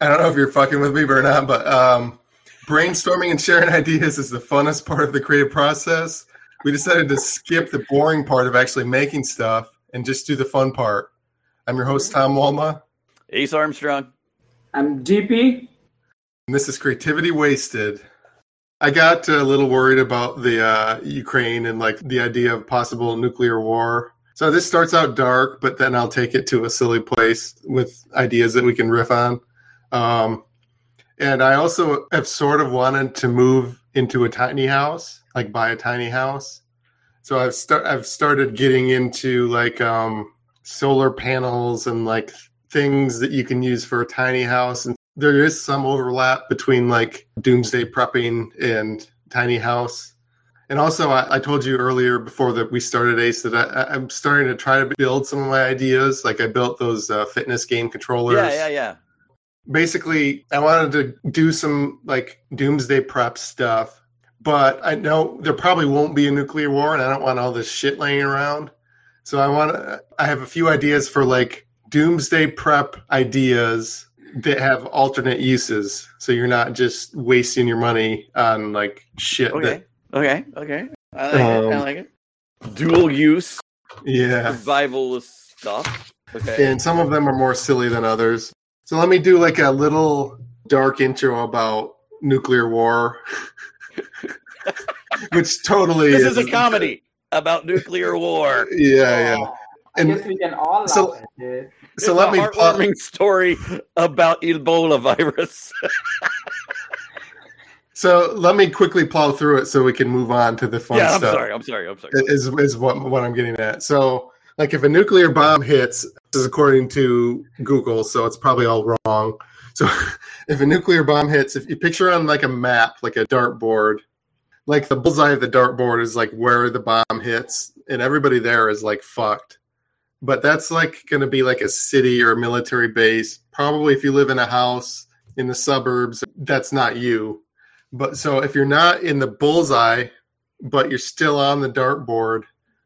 I don't know if you're fucking with me or not, but um, brainstorming and sharing ideas is the funnest part of the creative process. We decided to skip the boring part of actually making stuff and just do the fun part. I'm your host, Tom Walma. Ace Armstrong. I'm DP. And this is Creativity Wasted. I got a little worried about the uh, Ukraine and like the idea of possible nuclear war. So this starts out dark, but then I'll take it to a silly place with ideas that we can riff on. Um, and I also have sort of wanted to move into a tiny house, like buy a tiny house. So I've start I've started getting into like um, solar panels and like things that you can use for a tiny house. And there is some overlap between like doomsday prepping and tiny house. And also, I, I told you earlier before that we started Ace that I, I'm starting to try to build some of my ideas. Like I built those uh, fitness game controllers. Yeah, yeah, yeah basically I wanted to do some like doomsday prep stuff, but I know there probably won't be a nuclear war and I don't want all this shit laying around. So I want to I have a few ideas for like doomsday prep ideas that have alternate uses. So you're not just wasting your money on like shit Okay. that Okay. Okay. I like it. I Um, like it. Dual use yeah. survivalist stuff. Okay. And some of them are more silly than others. So let me do like a little dark intro about nuclear war. Which totally This is a comedy about nuclear war. Yeah, yeah. I And- guess we can all laugh so- at it. So It's let a me plot, heartwarming story about Ebola virus. so let me quickly plow through it so we can move on to the fun yeah, I'm stuff. sorry. I'm sorry. I'm sorry. Is is what what I'm getting at. So like if a nuclear bomb hits, this is according to Google, so it's probably all wrong. So if a nuclear bomb hits, if you picture on like a map, like a dartboard, like the bullseye of the dartboard is like where the bomb hits, and everybody there is like fucked. But that's like going to be like a city or a military base. Probably if you live in a house in the suburbs, that's not you. But so if you're not in the bullseye, but you're still on the dartboard,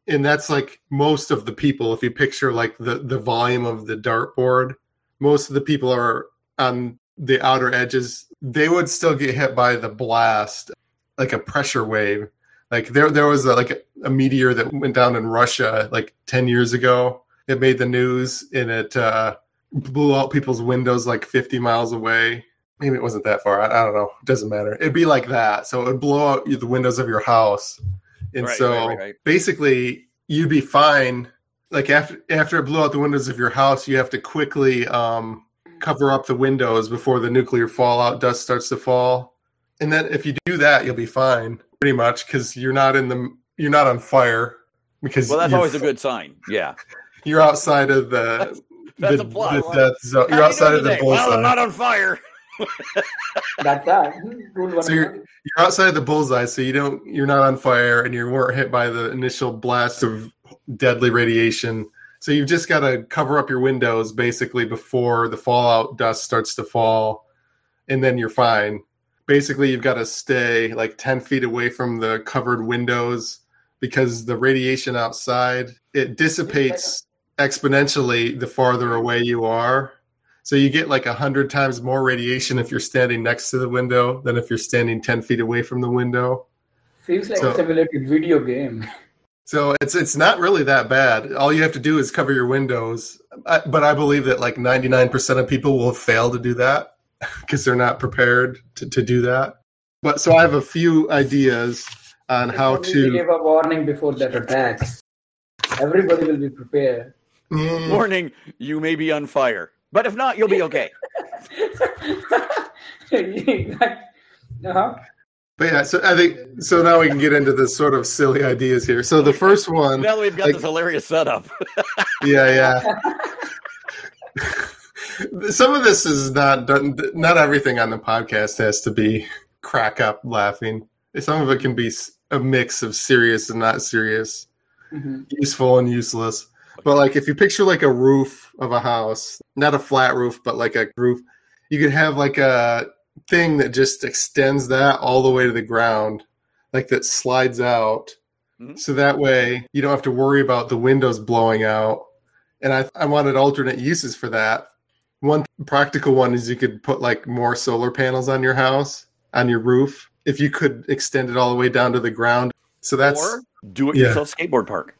and that's like most of the people. If you picture like the the volume of the dartboard, most of the people are on the outer edges. They would still get hit by the blast, like a pressure wave. Like there, there was a, like a, meteor that went down in Russia like ten years ago. It made the news and it uh, blew out people's windows like fifty miles away. Maybe it wasn't that far. I, I don't know. It doesn't matter. It'd be like that. So it would blow out the windows of your house. And Right, so right, right, basically you'd be fine. Like after after it blew out the windows of your house, you have to quickly um, cover up the windows before the nuclear fallout dust starts to fall. And then if you do that, you'll be fine, pretty much, because you're not in the you're not on fire because Well, that's always a good sign. Yeah. you're outside of the That's the, a plot the line. death zone. You're outside of the today? Well, I'm not on fire. That's that. So you're- you're outside of the bullseye, so you don't you're not on fire and you weren't hit by the initial blast of deadly radiation. So you've just got to cover up your windows basically before the fallout dust starts to fall, and then you're fine. Basically, you've got to stay like ten feet away from the covered windows because the radiation outside it dissipates exponentially the farther away you are. So you get like a hundred times more radiation if you're standing next to the window than if you're standing ten feet away from the window. Feels like so- a simulated video game. So it's it's not really that bad. All you have to do is cover your windows. I, but I believe that like 99% of people will fail to do that because they're not prepared to, to do that. But so I have a few ideas on how If only we to. give a warning before that attacks. Everybody will be prepared. Mm, Warning, you may be on fire. But if not, you'll be okay. uh-huh. but yeah, so I think so. Now we can get into the sort of silly ideas here. So the first one, Now that we've got Like- this hilarious setup. yeah, yeah. Some of this is not done. Not everything on the podcast has to be crack up laughing. Some of it can be a mix of serious and not serious, Mhm. useful and useless. But like if you picture like a roof of a house, not a flat roof, but like a roof, you could have like a thing that just extends that all the way to the ground, like that slides out. Mhm. So that way you don't have to worry about the windows blowing out. And I, I wanted alternate uses for that. One practical one is you could put like more solar panels on your house, on your roof, if you could extend it all the way down to the ground. So that's or do it yourself skateboard park.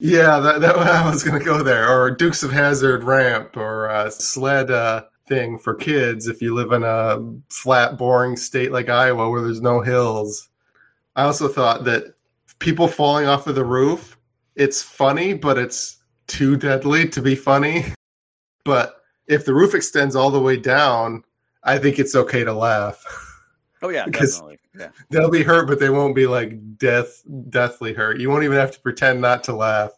Yeah, that, that I was gonna go there. Or Dukes of Hazzard ramp or a sled uh, thing for kids if you live in a flat, boring state like Iowa where there's no hills. I also thought that people falling off of the roof, it's funny, but it's too deadly to be funny. But if the roof extends all the way down, I think it's okay to laugh. Oh yeah, Because- definitely. Yeah. They'll be hurt, but they won't be like death, deathly hurt. You won't even have to pretend not to laugh.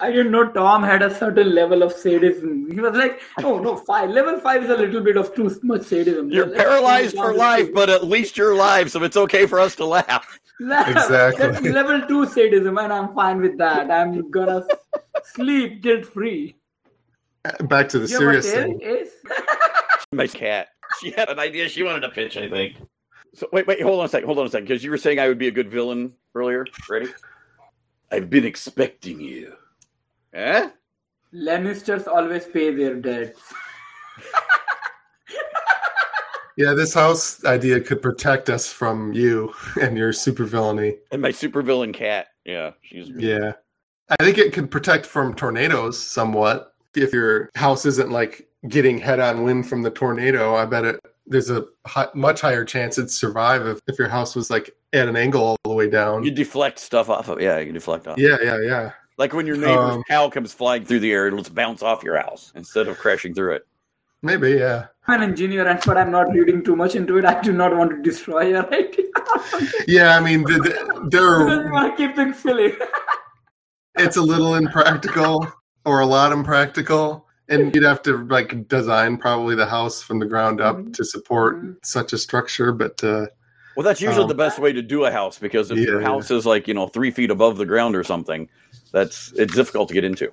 I didn't know Tom had a certain level of sadism. He was like, "Oh no, five level five is a little bit of too much sadism." You're Let's paralyzed for life, but at least you're alive, so it's okay for us to laugh. Exactly. That's level two sadism, and I'm fine with that. I'm gonna sleep guilt free. Back to the You serious thing. is? My cat. She had an idea she wanted to pitch, I think. So wait, wait, hold on a second, hold on a second, because you were saying I would be a good villain earlier. Ready? I've been expecting you. Eh? Lannisters always pay their debts. Yeah, this house idea could protect us from you and your supervillainy. And my supervillain cat. Yeah, she's Yeah. I think it could protect from tornadoes somewhat. If your house isn't like getting head on wind from the tornado, I bet it there's a hi- much higher chance it'd survive if, if your house was like at an angle all the way down. You deflect stuff off of yeah, you can deflect off. Yeah, yeah, yeah. Like when your neighbor's Um, cow comes flying through the air, it'll just bounce off your house instead of crashing through it. Maybe, yeah. I'm an engineer, and but I'm not reading too much into it. I do not want to destroy your idea. Yeah, I mean, the, the, because there, you want to keep things silly. it's a little impractical or a lot impractical. And you'd have to like design probably the house from the ground up Mhm. to support Mhm. such a structure. But uh, Well, that's usually Um, the best way to do a house because if your Yeah, house is like you know three feet above the ground or something, that's it's difficult to get into,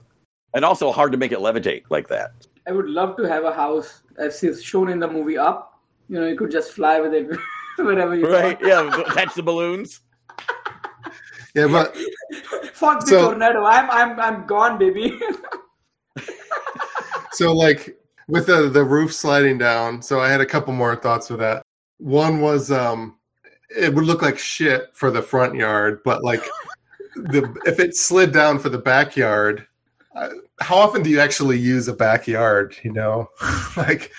and also hard to make it levitate like that. I would love to have a house as is shown in the movie Up. You know, you could just fly with it wherever you Right? want. Yeah, attach the balloons. yeah, but Fuck the So- tornado. I'm I'm I'm gone, baby. so like with the the roof sliding down so i had a couple more thoughts with that. One was um it would look like shit for the front yard but like the if it slid down for the backyard uh, how often do you actually use a backyard you know? Like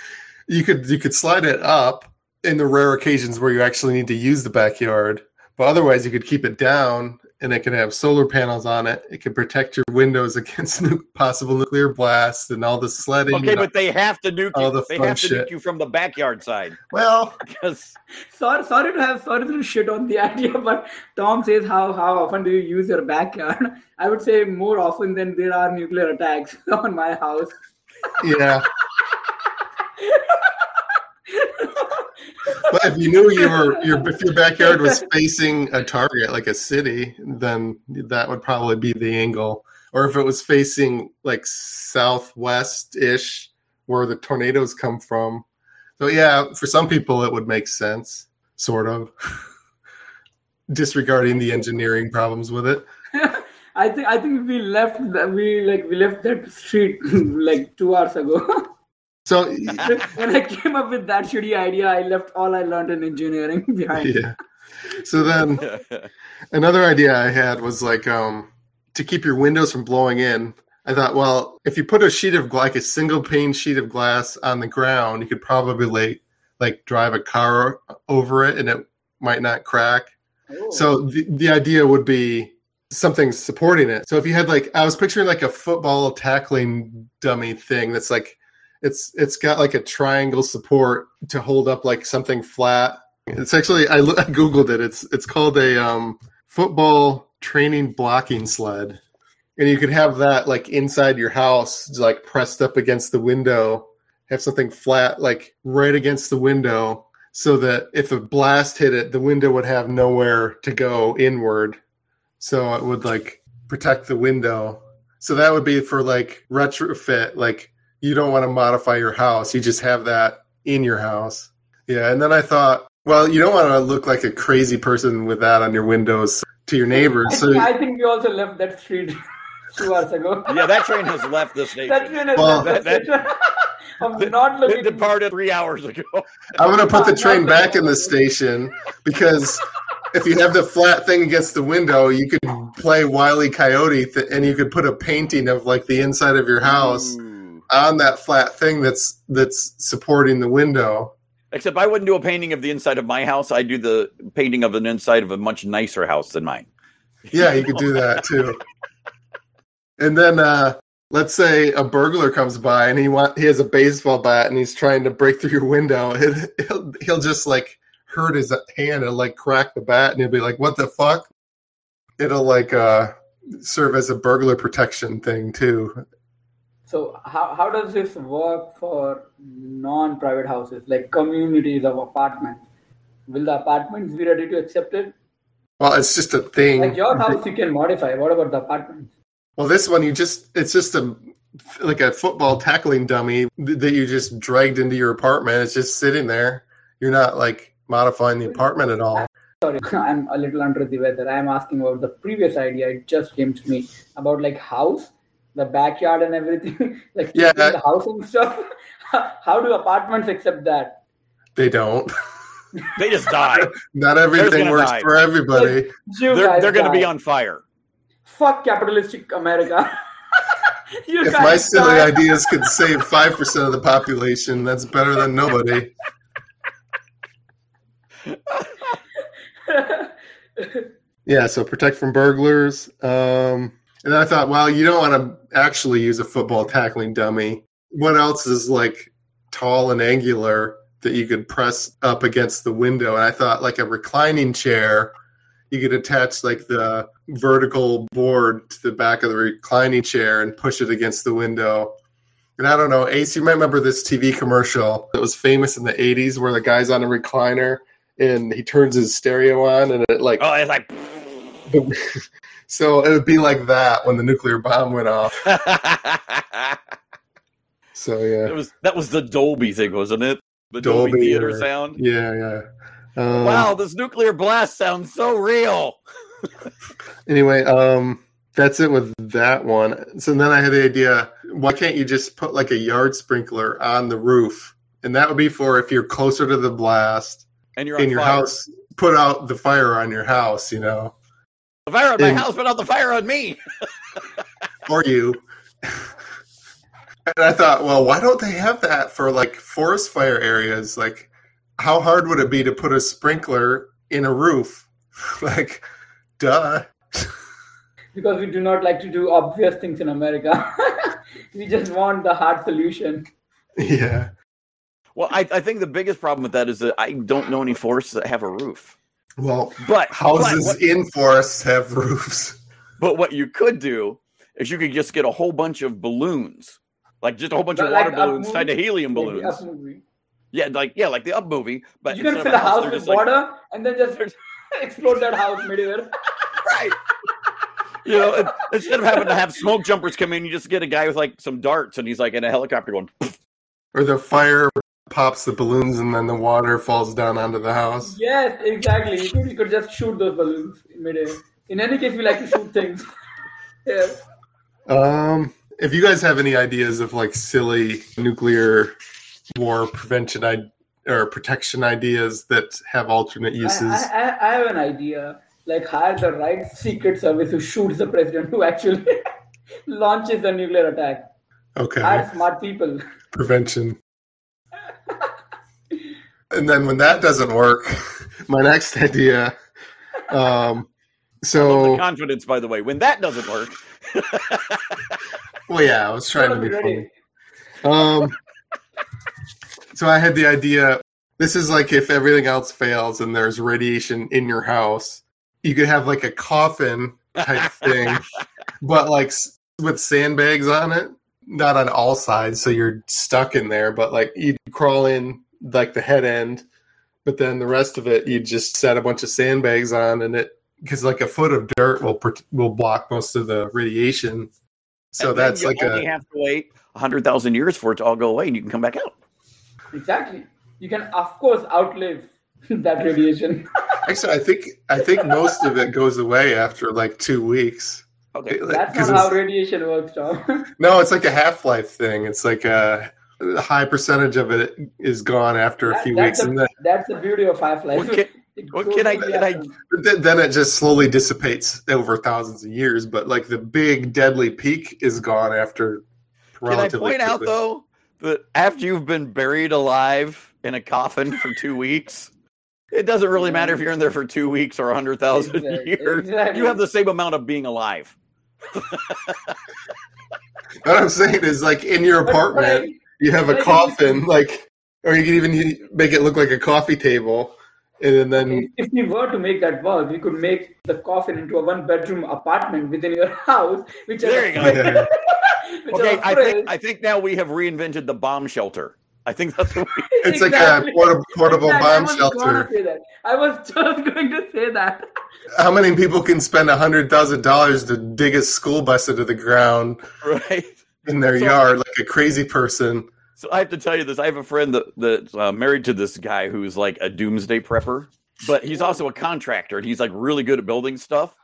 you could you could slide it up in the rare occasions where you actually need to use the backyard but otherwise you could keep it down and it can have solar panels on it it can protect your windows against nu- possible nuclear blasts and all the sledding Okay, and but they have to nuke All you. the They fun have to shit. nuke you from the backyard side Well, because sorry, sorry to have sorry to shit on the idea, but Tom says how how often do you use your backyard? I would say more often than there are nuclear attacks on my house. yeah. But if you knew you were your if your backyard was facing a target like a city, then that would probably be the angle. Or if it was facing like southwest ish, where the tornadoes come from. So yeah, for some people it would make sense, sort of. Disregarding the engineering problems with it. I think I think we left we like we left that street like two hours ago. So when I came up with that shitty idea, I left all I learned in engineering behind. yeah. So then another idea I had was like um to keep your windows from blowing in. I thought, well, if you put a sheet of like a single pane sheet of glass on the ground, you could probably like, like drive a car over it and it might not crack. Oh. So the, the idea would be something supporting it. So if you had like I was picturing like a football tackling dummy thing that's like it's it's got like a triangle support to hold up like something flat. It's actually I, I googled it. It's it's called a um, football training blocking sled, and you could have that like inside your house, like pressed up against the window. Have something flat like right against the window, so that if a blast hit it, the window would have nowhere to go inward. So it would like protect the window. So that would be for like retrofit, like you don't want to modify your house. You just have that in your house. Yeah. And then I thought, well, you don't want to look like a crazy person with that on your windows to your I neighbors. So think, I think we also left that street two hours ago. yeah, that train has left this that station. train has Well, left that- that I'm It- not It departed three hours ago. I'm gonna put the train back in the station because if you have the flat thing against the window, you could play Wile E. Coyote, th- and you could put a painting of like the inside of your house Ooh. On that flat thing that's that's supporting the window. Except I wouldn't do a painting of the inside of my house. I do the painting of an inside of a much nicer house than mine. Yeah, you could do that too. And then uh let's say a burglar comes by and he want he has a baseball bat and he's trying to break through your window. He'll he'll just like hurt his hand and like crack the bat and he'll be like, "What the fuck?" It'll like uh serve as a burglar protection thing too. So how, how does this work for non-private houses, like communities of apartments? Will the apartments be ready to accept it? Well, it's just a thing. Like your house, you can modify. What about the apartments? Well, this one you just it's just a like a football tackling dummy that you just dragged into your apartment. It's just sitting there. You're not like modifying the apartment at all. Sorry, I'm a little under the weather. I'm asking about the previous idea. It just came to me about like house, the backyard, and everything. like Yeah. keeping the house and stuff. How do apartments accept that? They don't. They just die. Not everything works die. for everybody. You they're they're going to be on fire. Fuck capitalistic America. you If my silly die. ideas could save five percent of the population, that's better than nobody. Yeah, so protect from burglars. Um, and I thought, well, you don't want to actually use a football tackling dummy. What else is like tall and angular that you could press up against the window? And I thought, like a reclining chair, you could attach like the vertical board to the back of the reclining chair and push it against the window. And I don't know, Ace, you might remember this TV commercial that was famous in the 80s where the guy's on a recliner and he turns his stereo on and it like Oh, it's like. So it would be like that when the nuclear bomb went off. So yeah, was that was the Dolby thing, wasn't it? The Dolby, Dolby theater or- sound. yeah, yeah. Um, Wow, this nuclear blast sounds so real. Anyway, um, that's it with that one. So then I had the idea: why can't you just put like a yard sprinkler on the roof? And that would be for if you're closer to the blast And you're in your fire. house. Put out the fire on your house, you know, The fire on my in- house, but not the fire on me. or you. And I thought, well, why don't they have that for like forest fire areas? Like, how hard would it be to put a sprinkler in a roof? like, duh. because we do not like to do obvious things in America. we just want the hard solution. Yeah. Well, I, I think the biggest problem with that is that I don't know any forests that have a roof. Well, But houses but what, in forests have roofs. but what you could do is you could just get a whole bunch of balloons, like just a whole bunch of Like water balloons movie? tied to helium balloons. Up. Yeah, like yeah, like the up movie. But You can fill a house they're with just like- water and then just explode that house midair. right. You know, instead of having to have smoke jumpers come in, you just get a guy with like some darts, and he's like in a helicopter going. Or the fire pops the balloons and then the water falls down onto the house. yes, exactly. You could, you could just shoot those balloons in midair. In any case, we like to shoot things. yeah. Um, if you guys have any ideas of like silly nuclear war prevention I- or protection ideas that have alternate uses, I, I- I have an idea. Like hire the right secret service who shoots the president who actually launches the nuclear attack. okay, Hire smart people. prevention. And then when that doesn't work, my next idea. Um, The so confidence, by the way, when that doesn't work. well, yeah, I was trying to Gotta be be funny. Um, so I had the idea. This is like if everything else fails and there's radiation in your house, you could have like a coffin type thing, but like with sandbags on it, not on all sides, so you're stuck in there. But like you crawl in like the head end, but then the rest of it you just set a bunch of sandbags on, and it because like a foot of dirt will will block most of the radiation. So And then that's you like only a have to wait hundred thousand years for it to all go away, and you can come back out. Exactly. You can, of course, outlive that radiation. Actually, I think I think most of it goes away after like two weeks. Okay. Like, That's 'cause not how radiation works, Tom. no, it's like a half life thing. It's like uh a high percentage of it is gone after a few weeks, the- and then, That's the beauty of Half-Life. What can- what can I- really can I- then- then it just slowly dissipates over thousands of years. But like the big deadly peak is gone after. Can I relatively point out though that after you've been buried alive in a coffin for two weeks, it doesn't really matter if you're in there for two weeks or a hundred thousand Exactly, years. exactly. You have the same amount of being alive. What I'm saying is, like in your But- but apartment, I- you have a coffin, like, or you can even make it look like a coffee table, and then If if we were to make that work, we could make the coffin into a one-bedroom apartment within your house, which has There you go. fridge- which Okay, a I fridge. think I think now we have reinvented the bomb shelter. I think that's what we, it's Exactly. like a portable, portable Exactly. Bomb was shelter. gonna say that. I was just going to say that. How many people can spend a hundred thousand dollars to dig a school bus into the ground right. In their So- yard like a crazy person? So I have to tell you this. I have a friend that that's uh, married to this guy who's like a doomsday prepper, but he's also a contractor and he's like really good at building stuff.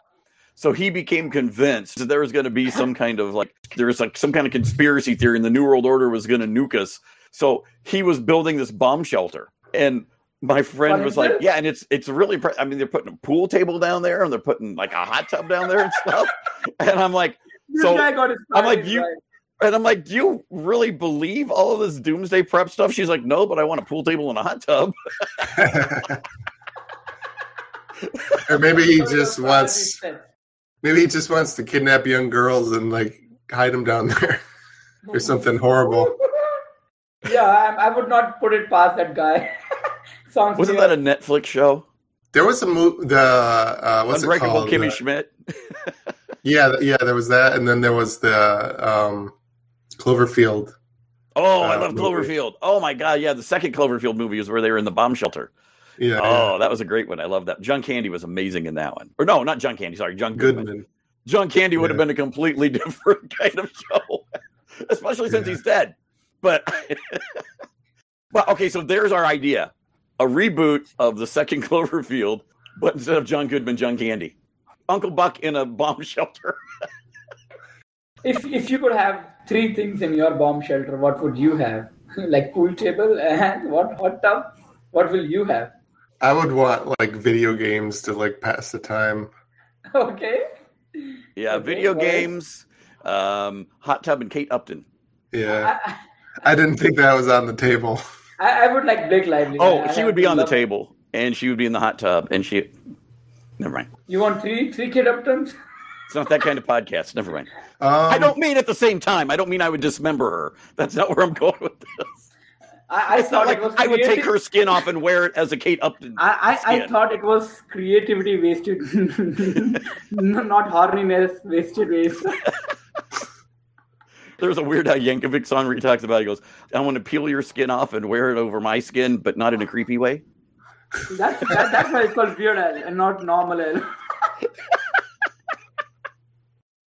So he became convinced that there was going to be some kind of like there was like some kind of conspiracy theory and the New World Order was going to nuke us. So he was building this bomb shelter, and my friend was like, "Yeah, and it's it's really. Pre- I mean, they're putting a pool table down there and they're putting like a hot tub down there and stuff." and I'm like, So, guy got his I'm like, you- right. And I'm like, do you really believe all of this doomsday prep stuff? She's like, no, but I want a pool table and a hot tub. or maybe he just wants, maybe he just wants to kidnap young girls and like hide them down there or something horrible. yeah, I, I would not put it past that guy. Sounds Wasn't near- that a Netflix show? There was a movie, the uh, what's it Unbreakable called? Kimmy Uh, Schmidt. yeah, yeah, there was that, and then there was the um, Cloverfield. Oh, I uh, love movie. Cloverfield. Oh my god, yeah, the second Cloverfield movie is where they were in the bomb shelter. Yeah, Oh, that was a great one. I love that. John Candy was amazing in that one. Or no, not John Candy. Sorry, John. Goodman. Goodman. John Candy would have been a completely different kind of show, especially since Yeah. he's dead. But, but okay, so there's our idea: a reboot of the second Cloverfield, but instead of John Goodman, John Candy, Uncle Buck in a bomb shelter. If if you could have three things in your bomb shelter, what would you have? like pool table and what hot tub? What will you have? I would want like video games to like pass the time. Okay. Yeah, Okay, video what games, um, hot tub, and Kate Upton. Yeah, I, I didn't think that was on the table. I, I would like Blake Lively. Oh, I- she would be on the table, and she would be in the hot tub, and she. Never mind. You want three three Kate Uptons? It's not that kind of podcast. Never mind. Um, I don't mean at the same time. I don't mean I would dismember her. That's not where I'm going with this. I, I It's not thought like it was I would take her skin off and wear it as a Kate Upton. I, I, I thought it was creativity wasted, not horniness wasted waste. There's a Weird Al Yankovic song where he talks about. It. He goes, "I want to peel your skin off and wear it over my skin, but not in a creepy way." That's that, that's why it's called Weird Al and not normal Al.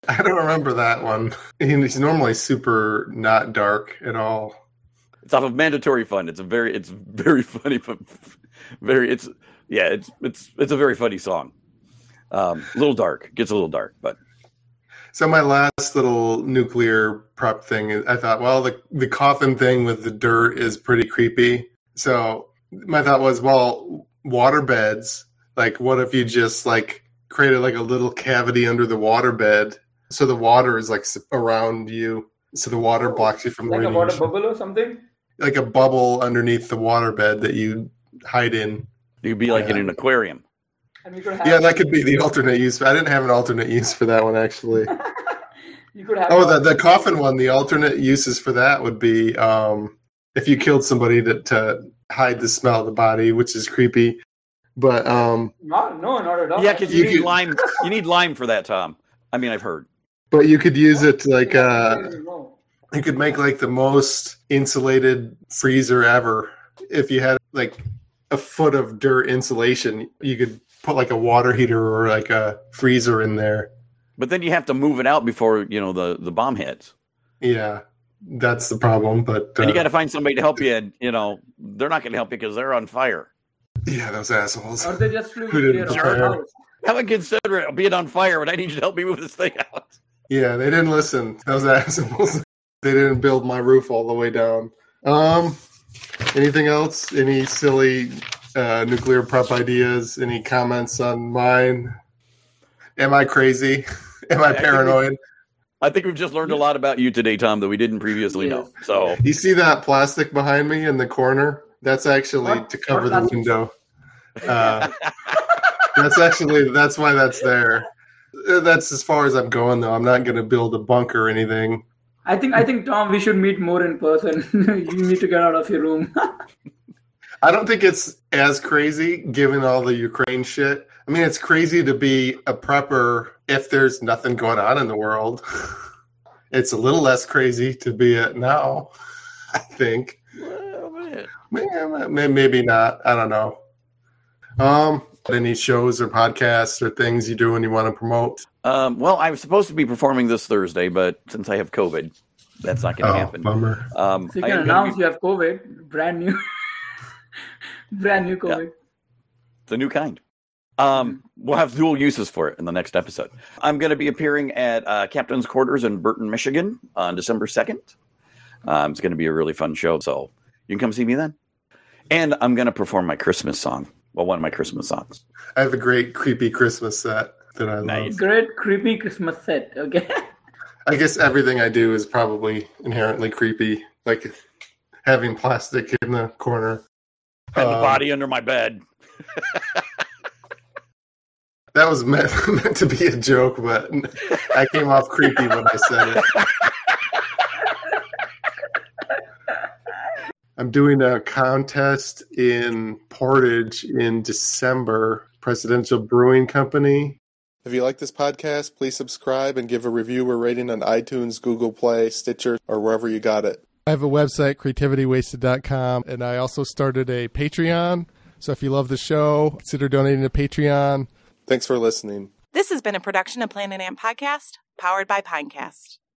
I don't remember that one. He's normally super not dark at all. It's off of Mandatory Fun. It's a very, it's very funny, but very, it's yeah, it's it's it's a very funny song. Um, a little dark, gets a little dark, but So my last little nuclear prep thing, is- I thought, well, the the coffin thing with the dirt is pretty creepy. So my thought was, well, water beds. Like, what if you just like created like a little cavity under the water bed, so the water is like around you, so the water blocks you from like a water bubble or something. like a bubble underneath the water bed that you hide in. you'd be like in an aquarium. And we could have Yeah, that could be the alternate use. I didn't have an alternate use for that one actually. you could have Oh, the the coffin one. The alternate uses for that would be um, if you killed somebody to, to hide the smell of the body, which is creepy. But um, no, no, not at all. Yeah, because you, You need could- lime. You need lime for that, Tom. I mean, I've heard. But you could use it like uh, you could make like the most insulated freezer ever. If you had like a foot of dirt insulation, you could put like a water heater or like a freezer in there. But then you have to move it out before you know the the bomb hits, Yeah, that's the problem. But uh, and you got to find somebody to help you. And you know they're not going to help you because they're on fire. yeah, those assholes. Or they just flew Who didn't near prepare? our. How would consider it being on fire, but I need you to help me move this thing out. Yeah, they didn't listen. Those assholes. they didn't build my roof all the way down. Um, anything else? Any silly uh, nuclear prep ideas? Any comments on mine? Am I crazy? Am I I think we- paranoid? I think we've just learned a lot about you today, Tom, that we didn't previously know. So You see that plastic behind me in the corner? That's actually What? to cover What the window. Uh, that's actually that's why that's there. Uh, That's as far as I'm going, though. I'm not going to build a bunker or anything. I think I think Tom, we should meet more in person. you need to get out of your room. I don't think it's as crazy given all the Ukraine shit. I mean, it's crazy to be a prepper if there's nothing going on in the world. It's a little less crazy to be it now, I think. well, man. May- may- Maybe not. I don't know. Um, any shows or podcasts or things you do and you want to promote? Um, well, I was supposed to be performing this Thursday, but since I have COVID, that's not going Oh, to happen. bummer. Um, So you can am announce be- you have COVID, brand new, brand new COVID. the new kind. Um, we'll have dual uses for it in the next episode. I'm going to be appearing at uh, Captain's Quarters in Burton, Michigan on December 2nd. Um, it's going to be a really fun show, so you can come see me then. And I'm going to perform my Christmas song. Well, one of my Christmas songs. I have a great creepy Christmas set that I love. Nice. Great creepy Christmas set. Okay. I guess everything I do is probably inherently creepy, like having plastic in the corner. And the Um, body under my bed. That was meant, meant to be a joke, but I came off creepy when I said it. I'm doing a contest in Portage in December, Presidential Brewing Company. If you like this podcast, please subscribe and give a review or rating on iTunes, Google Play, Stitcher, or wherever you got it. I have a website, creativitywasted.com, and I also started a Patreon. So if you love the show, consider donating to Patreon. Thanks for listening. This has been a production of Planet Amp Podcast, powered by Pinecast.